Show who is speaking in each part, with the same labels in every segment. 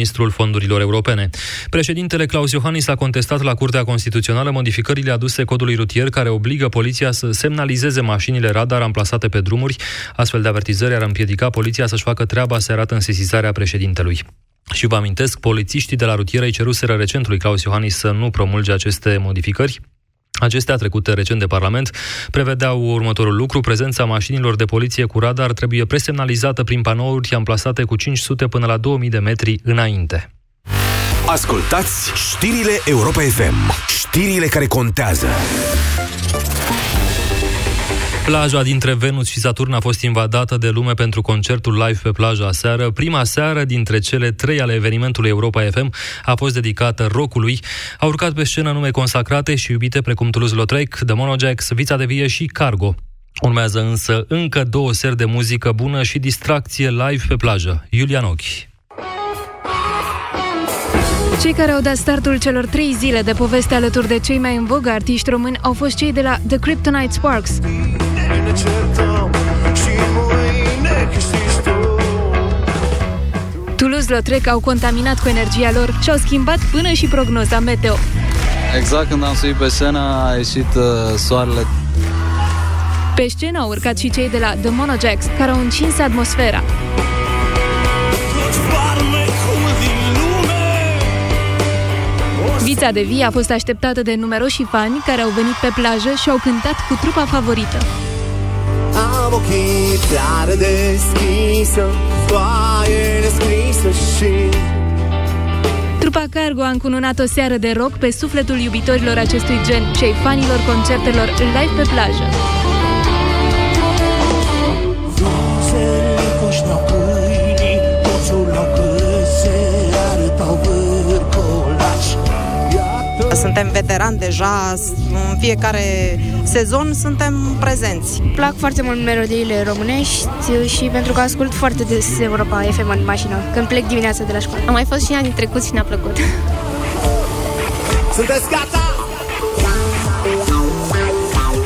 Speaker 1: ministrul fondurilor europene. Președintele Claus Iohannis a contestat la Curtea Constituțională modificările aduse codului rutier care obligă poliția să semnalizeze mașinile radar amplasate pe drumuri. Astfel de avertizări ar împiedica poliția să-și facă treaba, se arată în sesizarea președintelui. Și vă amintesc, polițiștii de la rutieră îi ceruseră recentului Claus Iohannis să nu promulge aceste modificări. Acestea, trecute recent de Parlament, prevedeau următorul lucru. Prezența mașinilor de poliție cu radar trebuie presemnalizată prin panouri amplasate cu 500 până la 2000 de metri înainte.
Speaker 2: Ascultați știrile Europa FM. Știrile care contează.
Speaker 1: Plaja dintre Venus și Saturn a fost invadată de lume pentru concertul live pe plaja aseară. Prima seară dintre cele trei ale evenimentului Europa FM a fost dedicată rockului. Au urcat pe scenă nume consacrate și iubite precum Toulouse-Lautrec, The Monojax, Vița de Vie și Cargo. Urmează însă încă două seri de muzică bună și distracție live pe plajă. Iulian Ochi.
Speaker 3: Cei care au dat startul celor trei zile de poveste alături de cei mai în vogă artiști români au fost cei de la The Kryptonite Sparks. Toulouse-Lautrec au contaminat cu energia lor și au schimbat până și prognoza meteo.
Speaker 4: Exact când am suit pe scenă a ieșit uh, soarele.
Speaker 3: Pe scenă au urcat și cei de la The Monojax, care au încins atmosfera. Vița de vie a fost așteptată de numeroși fani care au venit pe plajă și au cântat cu trupa favorită. Am ochii tare deschisă, foaie nescrisă și Trupa Cargo a încununat o seară de rock pe sufletul iubitorilor acestui gen și ai fanilor concertelor live pe plajă.
Speaker 5: Suntem veterani deja, în fiecare sezon suntem prezenți.
Speaker 6: Plac foarte mult melodiile românești și pentru că ascult foarte des Europa FM în mașină, când plec dimineața de la școală.
Speaker 7: Am mai fost și anii trecuți și ne-a plăcut.
Speaker 3: Sunteți gata?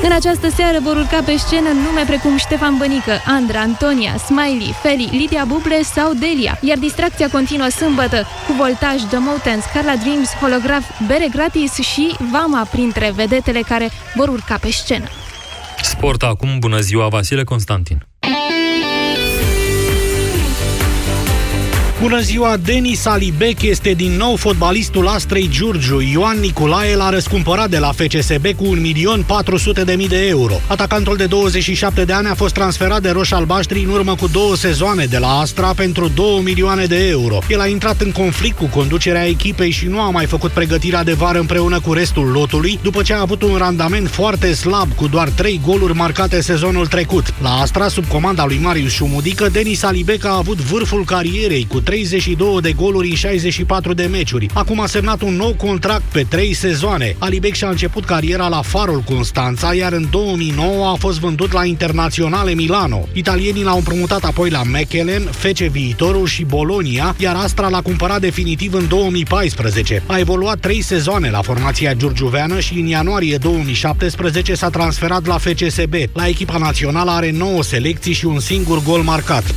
Speaker 3: În această seară vor urca pe scenă nume precum Ștefan Bănică, Andra, Antonia, Smiley, Feli, Lidia Buble sau Delia, iar distracția continuă sâmbătă cu Voltaj, The Motens, Carla Dreams, Holograf, Bere Gratis și Vama printre vedetele care vor urca pe scenă.
Speaker 1: Sport acum, bună ziua, Vasile Constantin.
Speaker 8: Bună ziua, Denis Alibec este din nou fotbalistul Astrei Giurgiu. Ioan Nicolae l-a răscumpărat de la FCSB cu 1.400.000 de euro. Atacantul de 27 de ani a fost transferat de Roș Albaștri în urmă cu două sezoane de la Astra pentru 2 milioane de euro. El a intrat în conflict cu conducerea echipei și nu a mai făcut pregătirea de vară împreună cu restul lotului, după ce a avut un randament foarte slab, cu doar 3 goluri marcate sezonul trecut. La Astra, sub comanda lui Marius Șumudică, Denis Alibec a avut vârful carierei cu 32 de goluri în 64 de meciuri. Acum a semnat un nou contract pe 3 sezoane. Alibec și-a început cariera la Farul Constanța, iar în 2009 a fost vândut la Internaționale Milano. Italienii l-au împrumutat apoi la Mechelen, Fece Viitorul și Bolonia, iar Astra l-a cumpărat definitiv în 2014. A evoluat 3 sezoane la formația giurgiuveană și în ianuarie 2017 s-a transferat la FCSB. La echipa națională are 9 selecții și un singur gol marcat.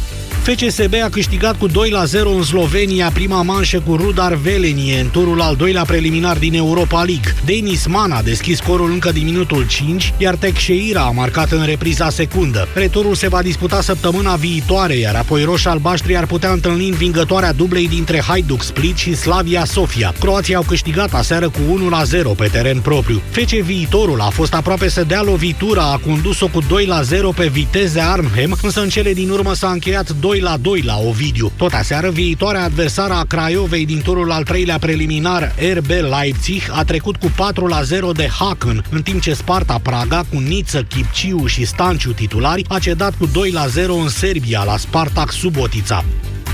Speaker 8: FCSB a câștigat cu 2 la 0 în Slovenia prima manșă cu Rudar Velenie în turul al doilea preliminar din Europa League. Denis Man a deschis scorul încă din minutul 5, iar Teixeira a marcat în repriza secundă. Returul se va disputa săptămâna viitoare, iar apoi roșii albaștri ar putea întâlni învingătoarea dublei dintre Hajduk Split și Slavia Sofia. Croații au câștigat aseară cu 1 la 0 pe teren propriu. FC Viitorul a fost aproape să dea lovitura, a condus-o cu 2 la 0 pe Viteze Arnhem, însă în cele din urmă s-a încheiat 2 2 la 2 la Ovidiu. Tot aseară, viitoarea adversară a Craiovei din turul al treilea preliminar, RB Leipzig, a trecut cu 4 la 0 de Haken, în timp ce Sparta Praga, cu Niță, Chipciu și Stanciu titulari, a cedat cu 2 la 0 în Serbia, la Spartak Subotica.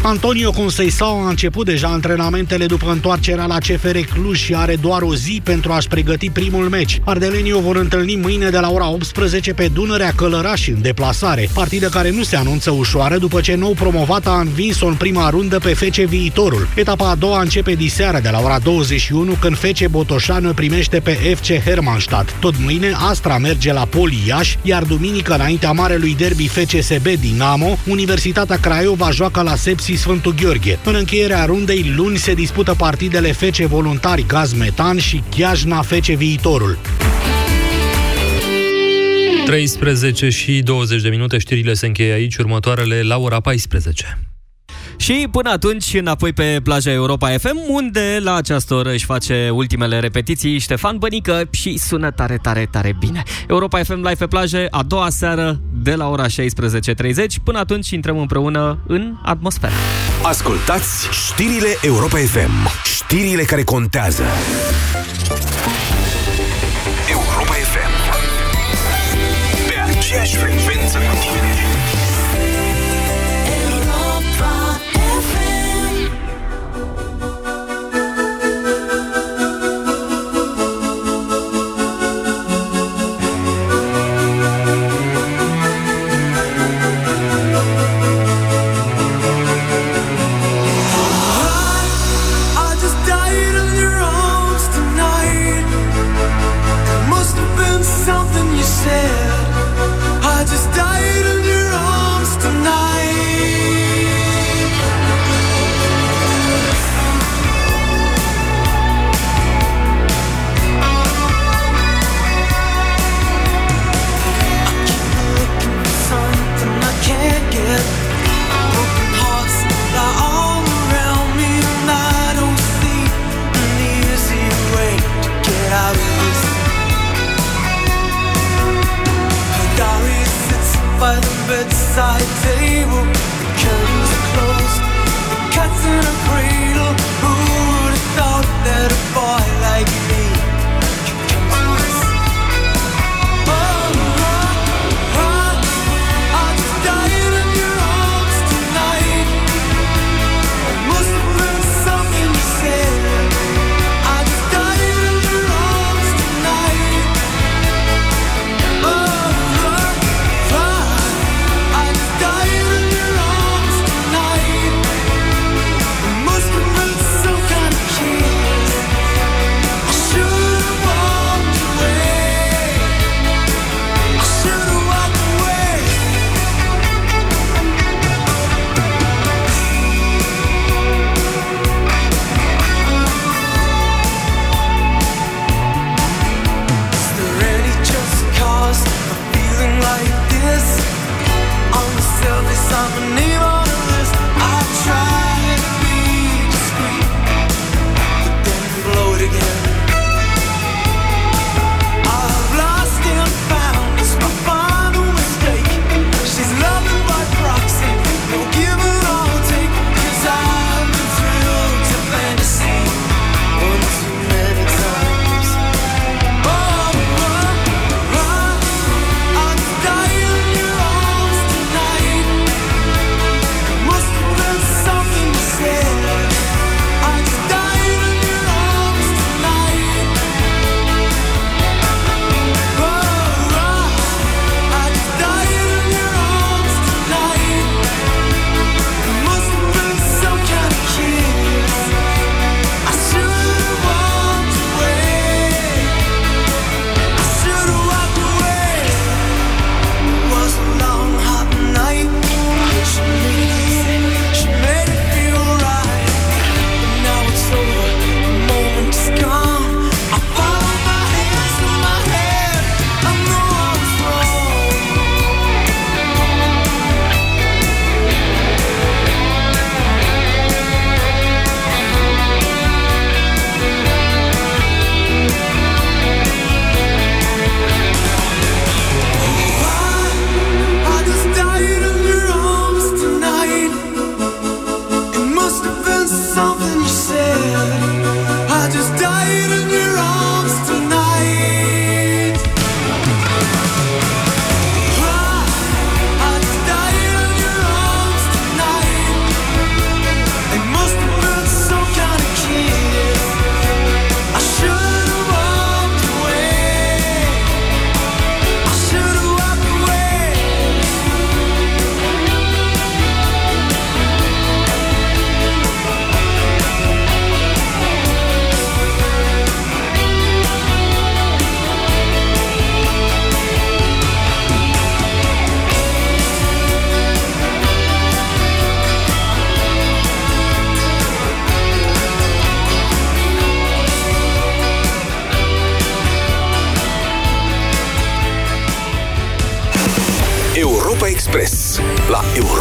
Speaker 8: Antonio Conceição a început deja antrenamentele după întoarcerea la CFR Cluj și are doar o zi pentru a-și pregăti primul meci. Ardelenii o vor întâlni mâine de la ora 18 pe Dunărea Călăraș în deplasare, partidă care nu se anunță ușoară după ce nou promovat a învins-o în prima rundă pe Fece Viitorul. Etapa a doua începe diseară de la ora 21 când Fece Botoșanu primește pe FC Hermannstadt. Tot mâine Astra merge la Poli Iași, iar duminică înaintea marelui derby FCSB Dinamo, Universitatea Craiova joacă la Sepsi localității Sfântul Gheorghe. În încheierea rundei, luni se dispută partidele Fece Voluntari Gaz Metan și Chiajna Fece Viitorul.
Speaker 1: 13 și 20 de minute, știrile se încheie aici, următoarele la ora 14.
Speaker 9: Și până atunci, înapoi pe plaja Europa FM, unde la această oră își face ultimele repetiții Ștefan Bănică și sună tare, tare, tare bine. Europa FM live pe plajă, a doua seară, de la ora 16.30. Până atunci intrăm împreună în atmosferă.
Speaker 10: Ascultați știrile Europa FM. Știrile care contează. Europa FM. Pe aceeași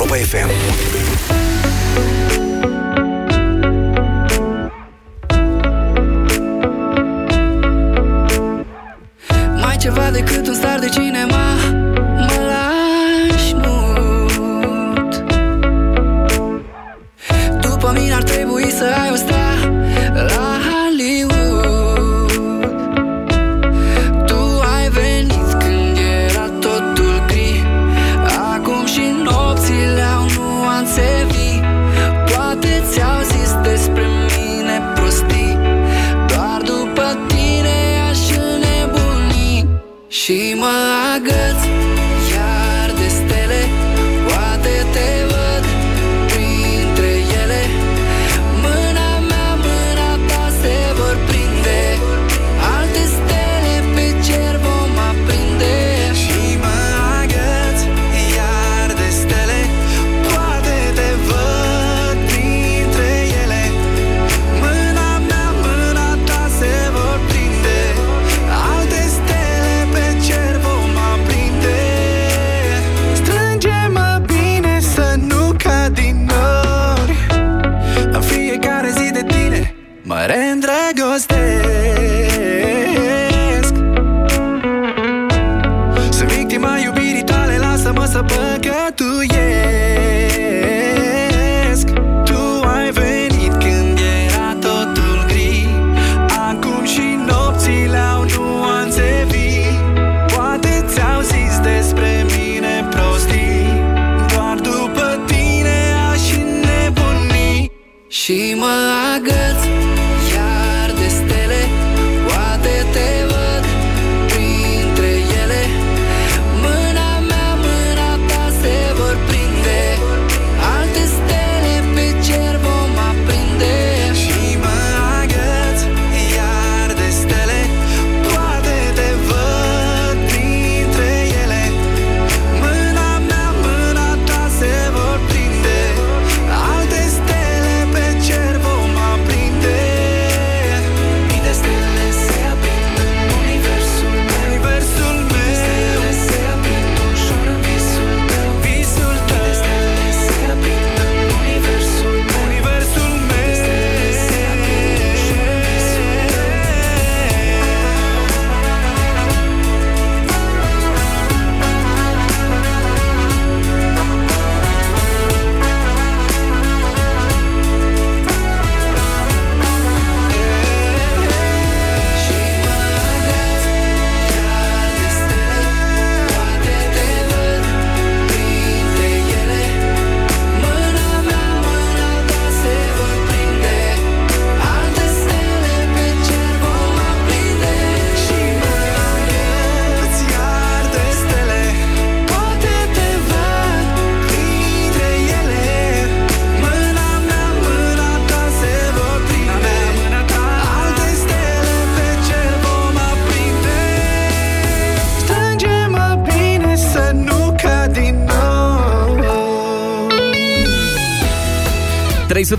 Speaker 2: Europa FM.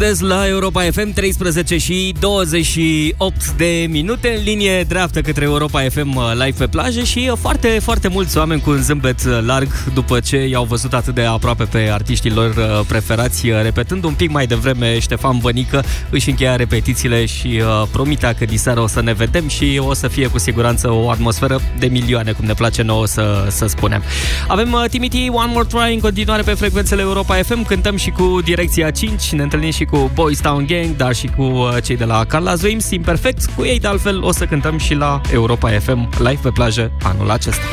Speaker 9: 3 sudez la Europa FM, 13 și 28 de minute în linie dreaptă către Europa FM uh, live pe plajă și uh, foarte, foarte mulți oameni cu un zâmbet uh, larg după ce i-au văzut atât de aproape pe artiștii lor uh, preferați, uh, repetând un pic mai devreme Ștefan Bănică își încheia repetițiile și uh, promitea că diseară o să ne vedem și o să fie cu siguranță o atmosferă de milioane, cum ne place nouă să, să spunem. Avem uh, Timothy One More Try în continuare pe frecvențele Europa FM, cântăm și cu Direcția 5, ne întâlnim și cu Boys Town Gang, dar și cu uh, cei de la Carla Zoim, Imperfect, cu ei de altfel o să cântăm și la Europa FM live pe plajă anul acesta.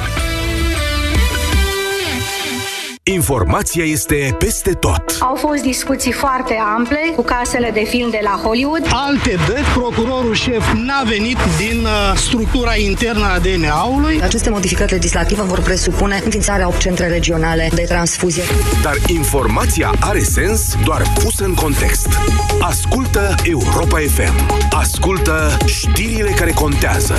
Speaker 2: Informația este peste tot.
Speaker 11: Au fost discuții foarte ample cu casele de film de la Hollywood.
Speaker 8: Alte dăți, procurorul șef n-a venit din uh, structura internă a DNA-ului.
Speaker 12: Aceste modificări legislative vor presupune înființarea 8 centre regionale de transfuzie.
Speaker 2: Dar informația are sens doar pusă în context. Ascultă Europa FM. Ascultă știrile care contează.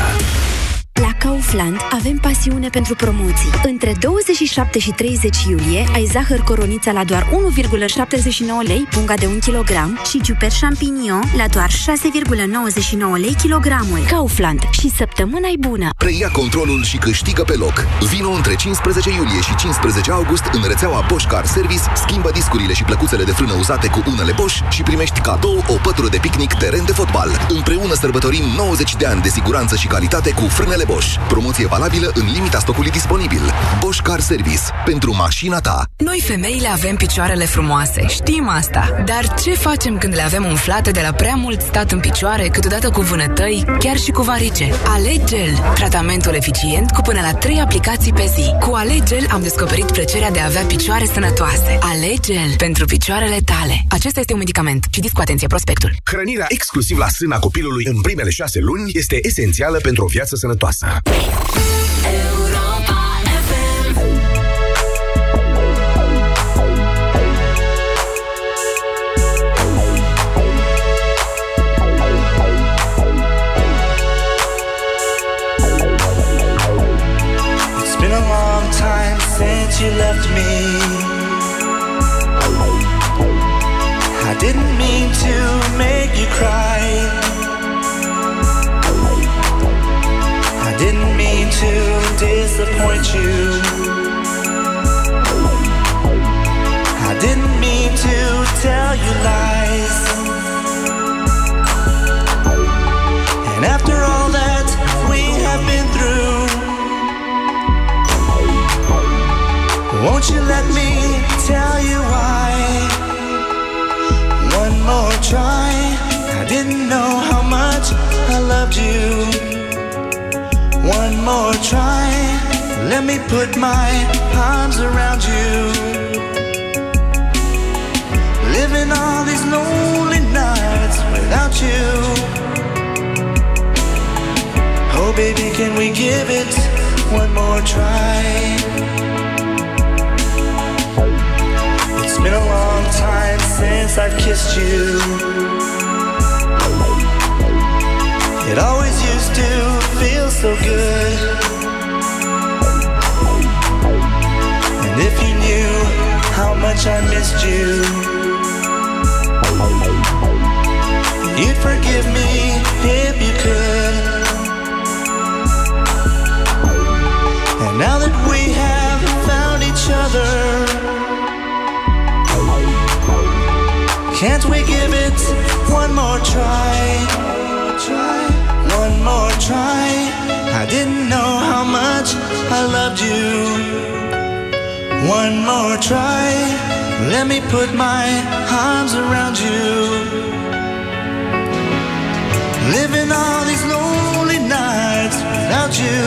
Speaker 13: La Kaufland avem pasiune pentru promoții. Între 27 și 30 iulie ai zahăr coronița la doar 1,79 lei punga de 1 kg și ciuper champignon la doar 6,99 lei kilogramul. Kaufland și săptămâna e bună!
Speaker 14: Preia controlul și câștigă pe loc. Vino între 15 iulie și 15 august în rețeaua Bosch Car Service, schimbă discurile și plăcuțele de frână uzate cu unele Bosch și primești cadou o pătură de picnic teren de fotbal. Împreună sărbătorim 90 de ani de siguranță și calitate cu frânele Bosch. Promoție valabilă în limita stocului disponibil. Bosch Car Service. Pentru mașina ta.
Speaker 15: Noi femeile avem picioarele frumoase, știm asta. Dar ce facem când le avem umflate de la prea mult stat în picioare, câteodată cu vânătăi, chiar și cu varice? Alegel, tratamentul eficient cu până la 3 aplicații pe zi. Cu Alegel am descoperit plăcerea de a avea picioare sănătoase. Alegel pentru picioarele tale. Acesta este un medicament. Citiți cu atenție prospectul.
Speaker 16: Hrănirea exclusiv la sâna copilului în primele șase luni este esențială pentru o viață sănătoasă.
Speaker 17: It's been a long time since you left me. Disappoint you. I didn't mean to tell you lies. And after all that we have been through, won't you let me tell you why? One more try. I didn't know how much I loved you. One more try. Let me put my arms around you. Living all these lonely nights without you. Oh, baby, can we give it one more try? It's been a long time since I've kissed you. It always used to feel so good. And if you knew how much I missed you, you'd forgive me if you could. And now that we have found each other, can't we give it one more try? One more try. I didn't know how much I loved you. One more try. Let me put my arms around you. Living all these lonely nights without you.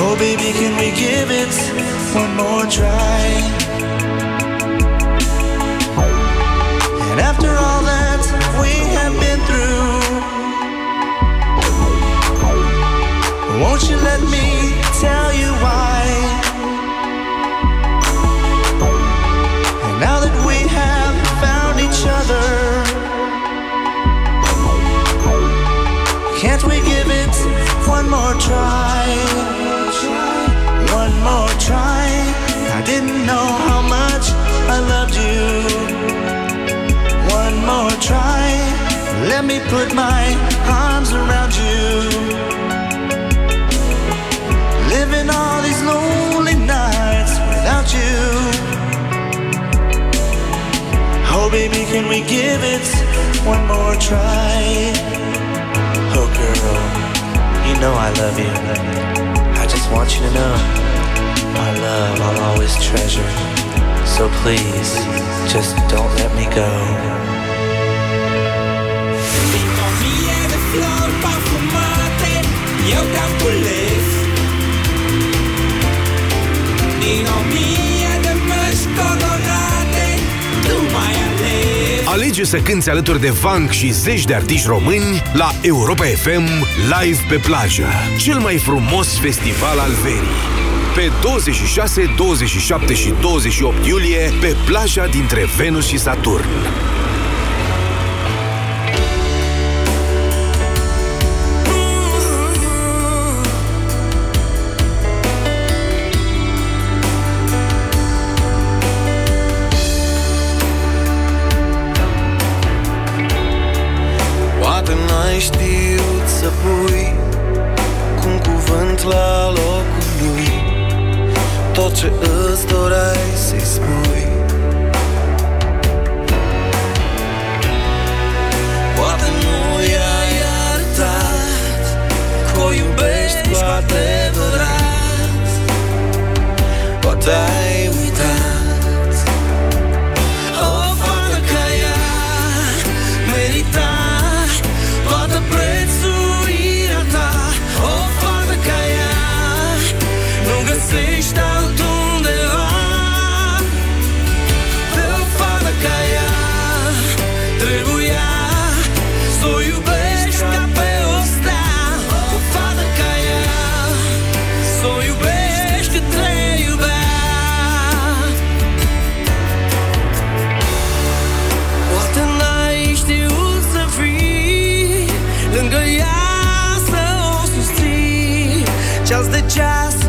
Speaker 17: Oh, baby, can we give it one more try? And after all that we have try? One more try. I didn't know how much I loved you. One more try. Let me put my arms around you. Living all these lonely nights without you. Oh, baby, can we give it one more try? Oh, girl, know I love you. I just want you to know my love I'll always treasure. So please, just don't let me go.
Speaker 16: Alege să cânti alături de Vank și zeci de artiști români la Europa FM Live pe plajă. Cel mai frumos festival al verii. Pe 26, 27 și 28 iulie, pe plaja dintre Venus și Saturn.
Speaker 18: Tot ce Just the Jazz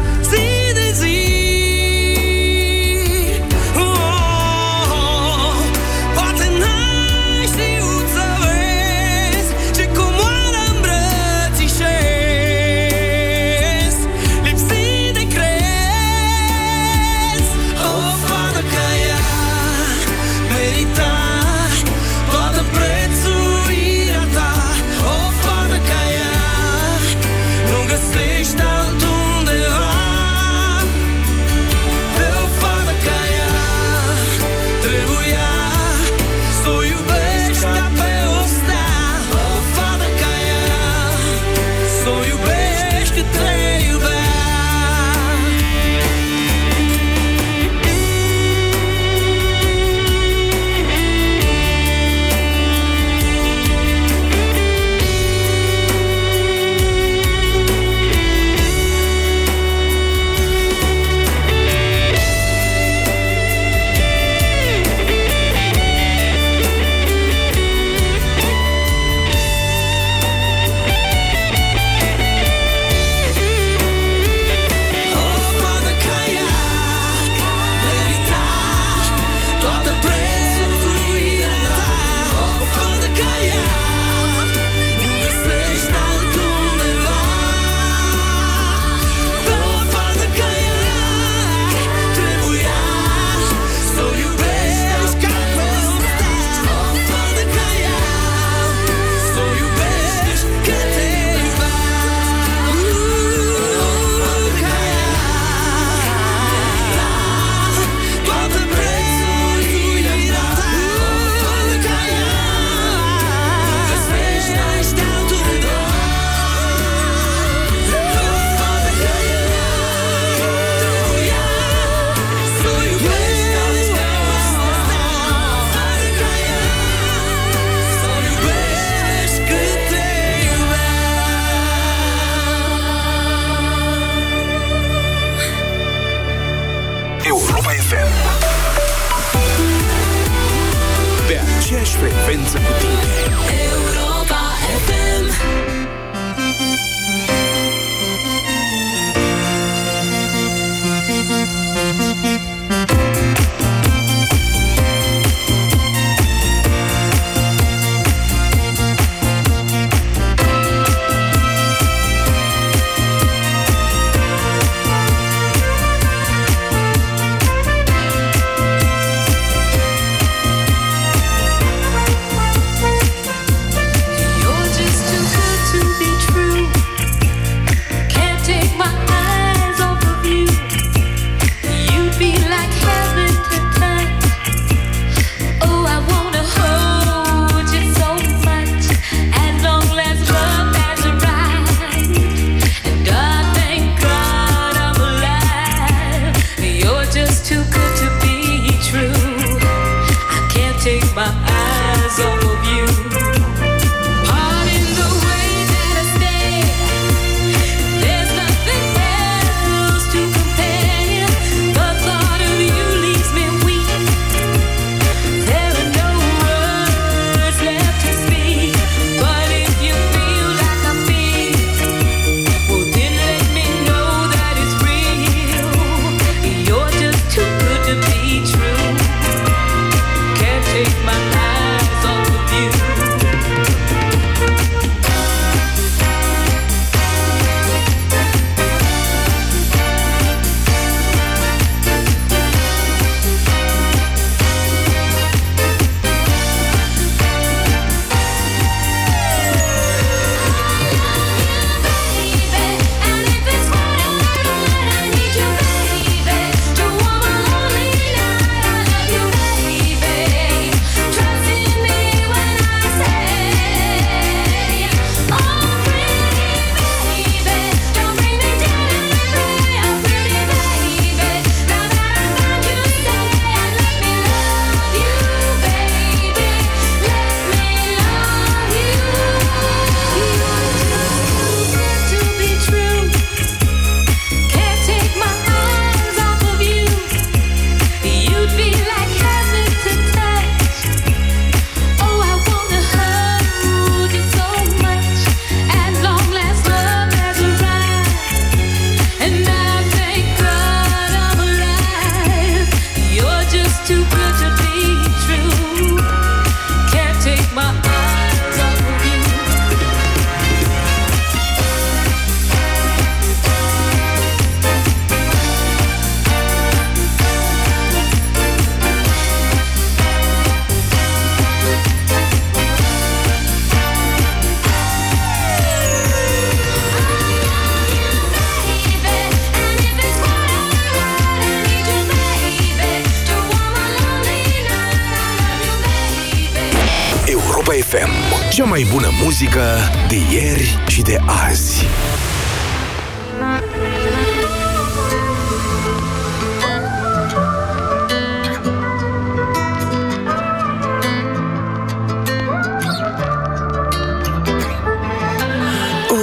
Speaker 19: Europa FM.
Speaker 2: Cea mai bună muzică de ieri și de azi.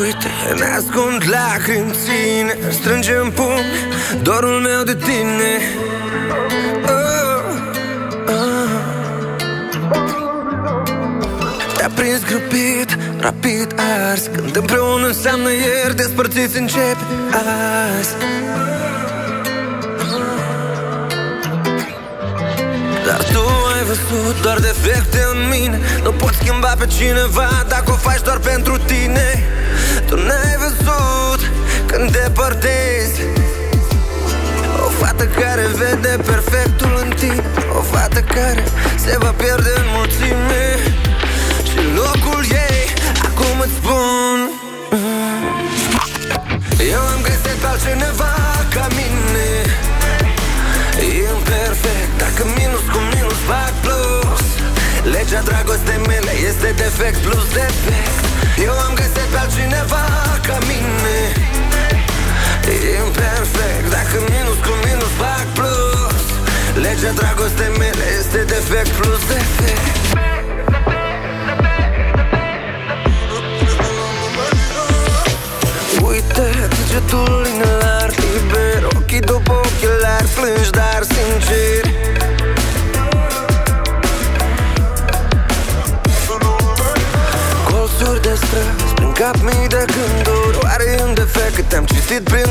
Speaker 20: Uite, ne ascund lacrimi ține Strângem pumni dorul meu de tine prins grăbit, rapid ars. Când împreună înseamnă ieri Despărțiți începe azi. Dar tu ai văzut doar defecte în mine. Nu poți schimba pe cineva dacă o faci doar pentru tine. Tu n-ai văzut când te părtezi O fată care vede perfectul în tine. O fată care se va pierde în mulțime. Și locul ei, acum îți spun. Mm. Eu am găsit pe altcineva ca mine. Imperfect, dacă minus cu minus fac plus. Legea dragostei mele este defect plus defect. Eu am găsit pe altcineva ca mine. Imperfect, dacă că te-am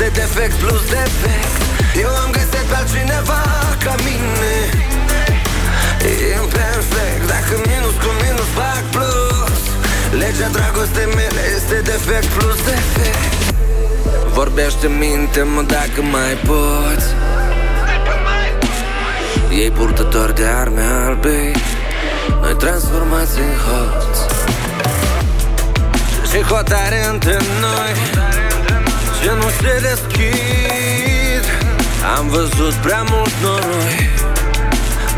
Speaker 20: mele este defect plus defect. Eu am găsit pe altcineva ca mine. Imperfect, dacă minus cu minus fac plus. Legea dragostei mele este defect plus defect. Vorbește minte-mă dacă mai poți. Ei purtători de arme albe Noi transformați în hoți. Și hotare între noi Ce nu se deschid. Am văzut prea mult noroi.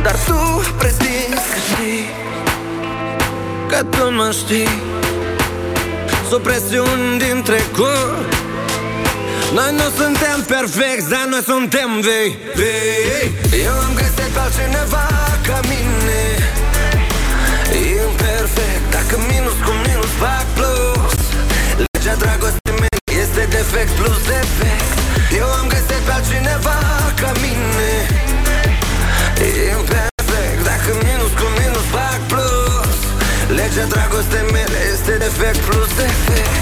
Speaker 20: Dar tu prezinți că știi Că tu mă știi. Sub presiuni din trecut noi nu suntem perfecti, dar noi suntem vei, vei. Eu am găsit pe altcineva ca mine. Imperfect, dacă minus cu minus fac plus. Legea dragostei mele este defect plus defect. Eu am găsit pe altcineva ca mine. Imperfect, dacă minus cu minus fac plus. Legea dragostei mele este defect plus defect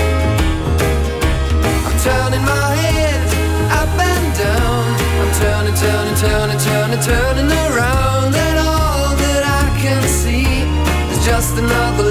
Speaker 21: Turning my head up and down. I'm turning, turning, turning, turning, turning around, and all that I can see is just another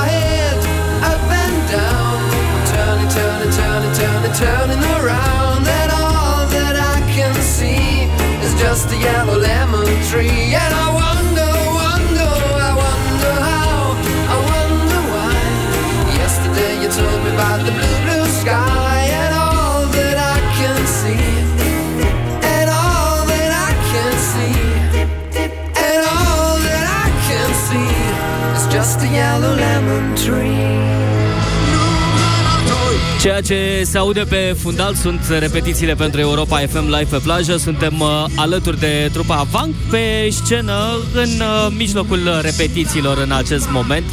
Speaker 21: just a yellow lemon tree, and I wonder, wonder, I wonder how, I wonder why. Yesterday you told me about the blue, blue sky and all that I can see. And all that I can see. And all that I can see is just a yellow lemon tree.
Speaker 9: Ceea ce se aude pe fundal sunt repetițiile pentru Europa FM Live pe plajă. Suntem uh, alături de trupa Vank pe scenă în uh, mijlocul repetițiilor în acest moment.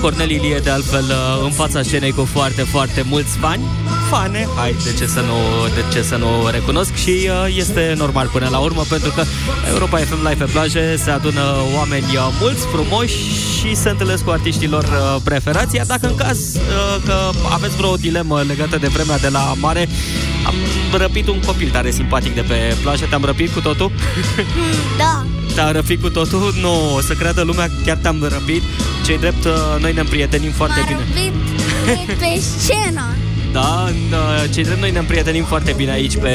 Speaker 9: Cornel Ilie de altfel uh, în fața scenei cu foarte, foarte mulți fani. Fane, hai, de ce să nu, de ce să nu recunosc și uh, este normal până la urmă pentru că Europa FM Live pe plajă se adună oameni uh, mulți, frumoși și se întâlnesc cu artiștilor uh, preferați. Iar dacă în caz uh, că aveți vreo dilemă legată de vremea de la mare, am răpit un copil tare simpatic de pe plajă. Te-am răpit cu totul?
Speaker 22: Da.
Speaker 9: Te-am răpit cu totul? Nu, o să creadă lumea că chiar te-am răpit. Cei drept, uh, noi ne împrietenim foarte
Speaker 22: M-a
Speaker 9: bine.
Speaker 22: răpit pe scenă.
Speaker 9: Da, în, uh, cei drept noi ne împrietenim foarte bine aici pe,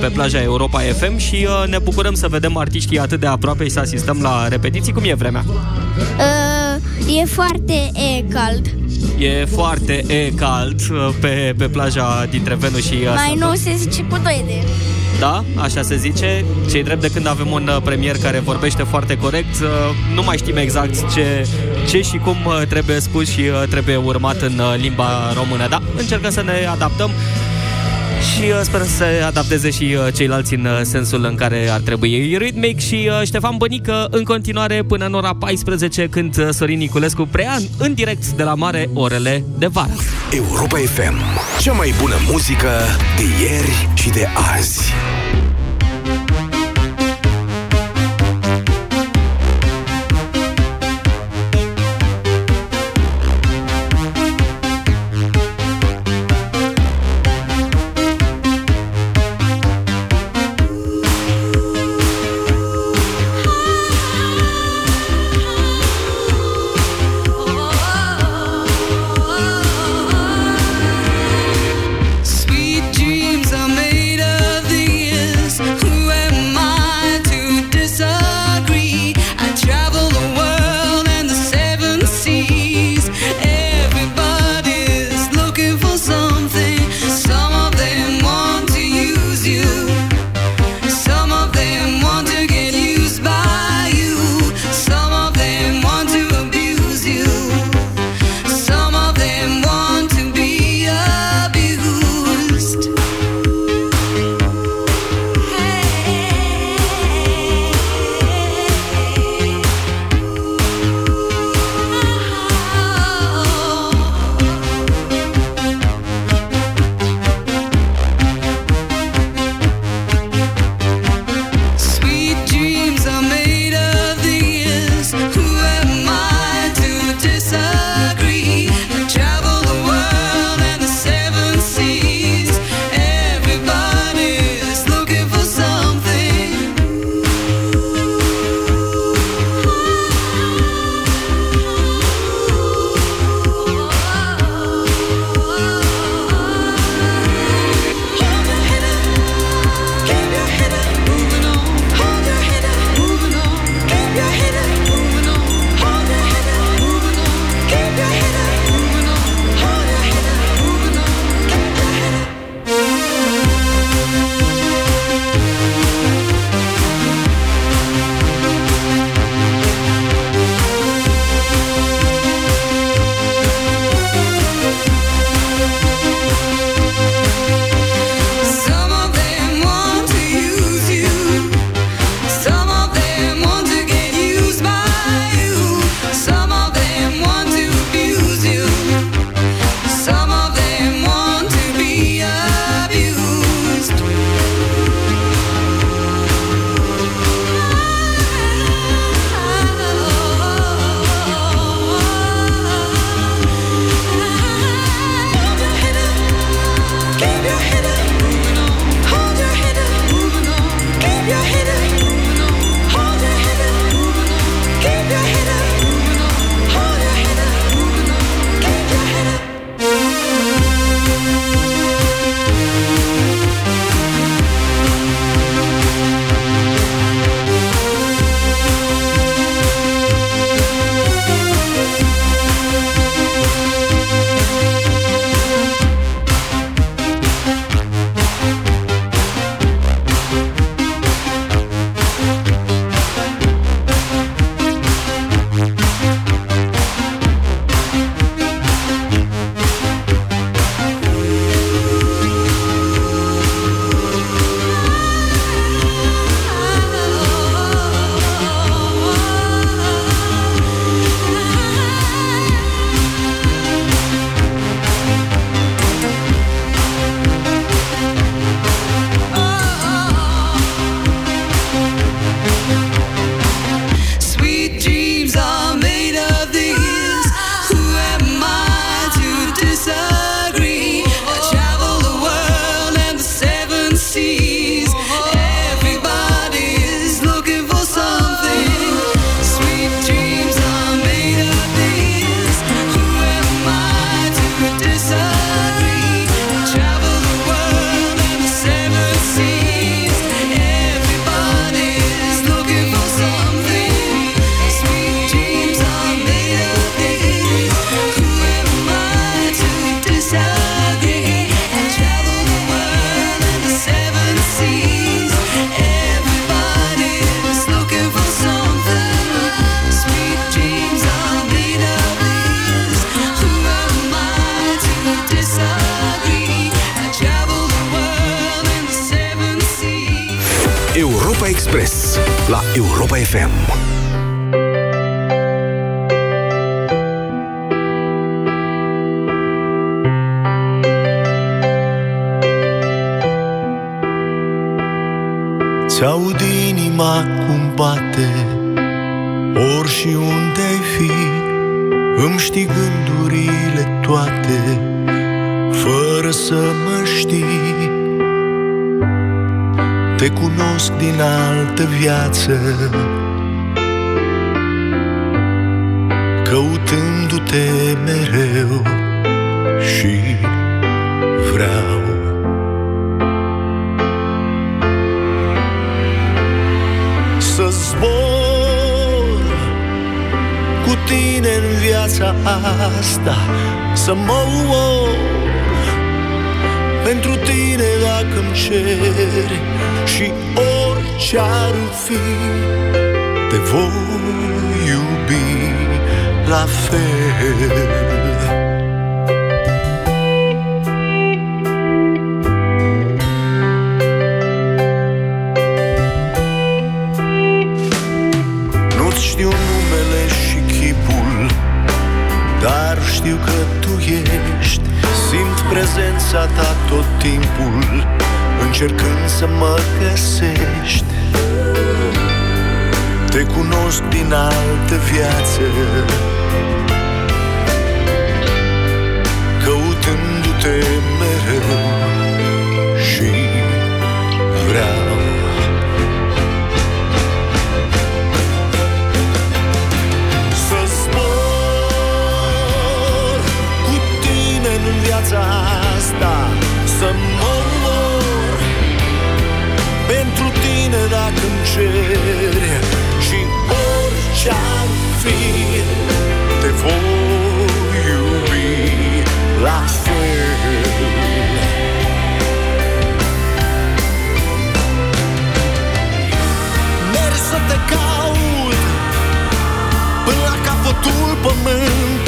Speaker 9: pe plaja Europa FM și uh, ne bucurăm să vedem artiștii atât de aproape și să asistăm la repetiții. Cum e vremea?
Speaker 22: Uh, e foarte e cald.
Speaker 9: E foarte e cald uh, pe, pe plaja dintre Venus și uh,
Speaker 22: Mai
Speaker 9: Sandon.
Speaker 22: nou se zice putoide.
Speaker 9: Da, așa se zice. Cei drept de când avem un uh, premier care vorbește foarte corect, uh, nu mai știm exact ce, ce și cum uh, trebuie spus și uh, trebuie urmat în uh, limba română. Da, încercăm să ne adaptăm și uh, sper să se adapteze și uh, ceilalți în uh, sensul în care ar trebui. Rhythmic și uh, Ștefan Bănică în continuare până în ora 14 când uh, Sorin Niculescu preia în direct de la mare orele de vară.
Speaker 2: Europa FM. Cea mai bună muzică de ieri și de azi. Europa FM.
Speaker 17: Te cunosc din altă viață. Căutându-te mereu Și vreau. Să zbor cu tine în viața asta, să mă uor pentru tine dacă îmi ceri și orice ar fi, te voi iubi la fel. Nu-ți știu numele și chipul Dar știu că tu ești Simt prezența ta tot timpul Încercând să mă găsești. Te cunosc din altă viață. Căutându-te mereu Și vreau. Să zbor cu tine în viața asta, să dacă îmi ceri și orice ar fi, te voi iubi la fel. Merg să te caut Până la capătul pământului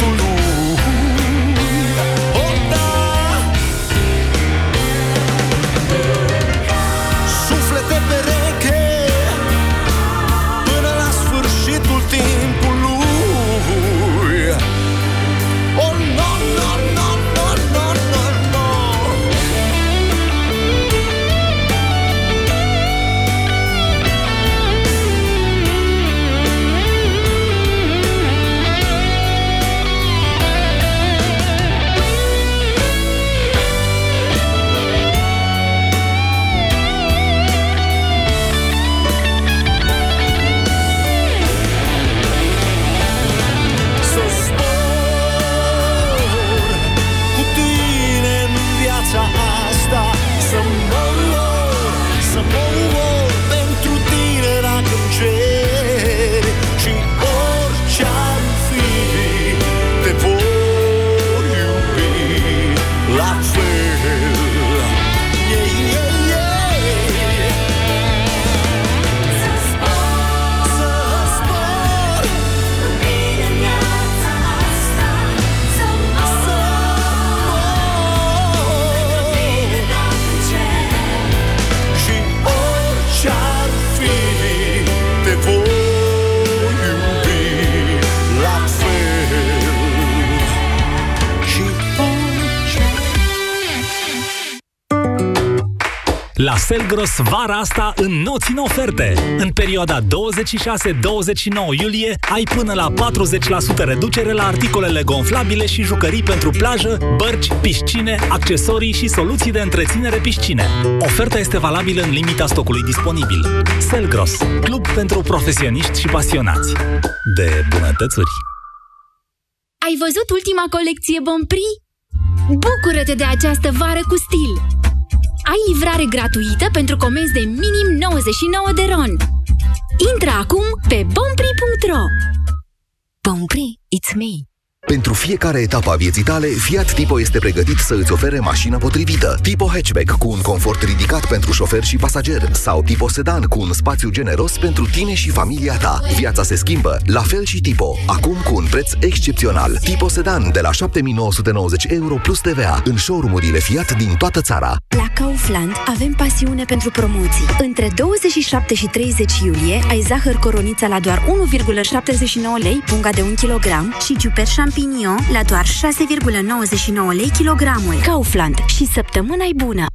Speaker 23: La Selgros vara asta înnoți în oferte. În perioada 26-29 iulie ai până la 40% reducere la articolele gonflabile și jucării pentru plajă, bărci, piscine, accesorii și soluții de întreținere piscine. Oferta este valabilă în limita stocului disponibil. Selgros, club pentru profesioniști și pasionați de bunătățuri.
Speaker 13: Ai văzut ultima colecție Bonprix? Bucură-te de această vară cu stil! Ai livrare gratuită pentru comenzi de minim 99 de ron. Intră acum pe bonprix.ro Bonprix, it's me!
Speaker 14: Pentru fiecare etapă a vieții tale, Fiat Tipo este pregătit să îți ofere mașina potrivită. Tipo hatchback cu un confort ridicat pentru șofer și pasager sau Tipo sedan cu un spațiu generos pentru tine și familia ta. Viața se schimbă, la fel și Tipo. Acum cu un preț excepțional. Tipo sedan de la 7990 euro plus TVA în showroom-urile Fiat din toată țara.
Speaker 13: La Kaufland avem pasiune pentru promoții. Între 27 și 30 iulie ai zahăr coronița la doar 1,79 lei punga de 1 kg și ciuper champignon la doar 6,99 lei kilogramul. Kaufland și săptămâna bună!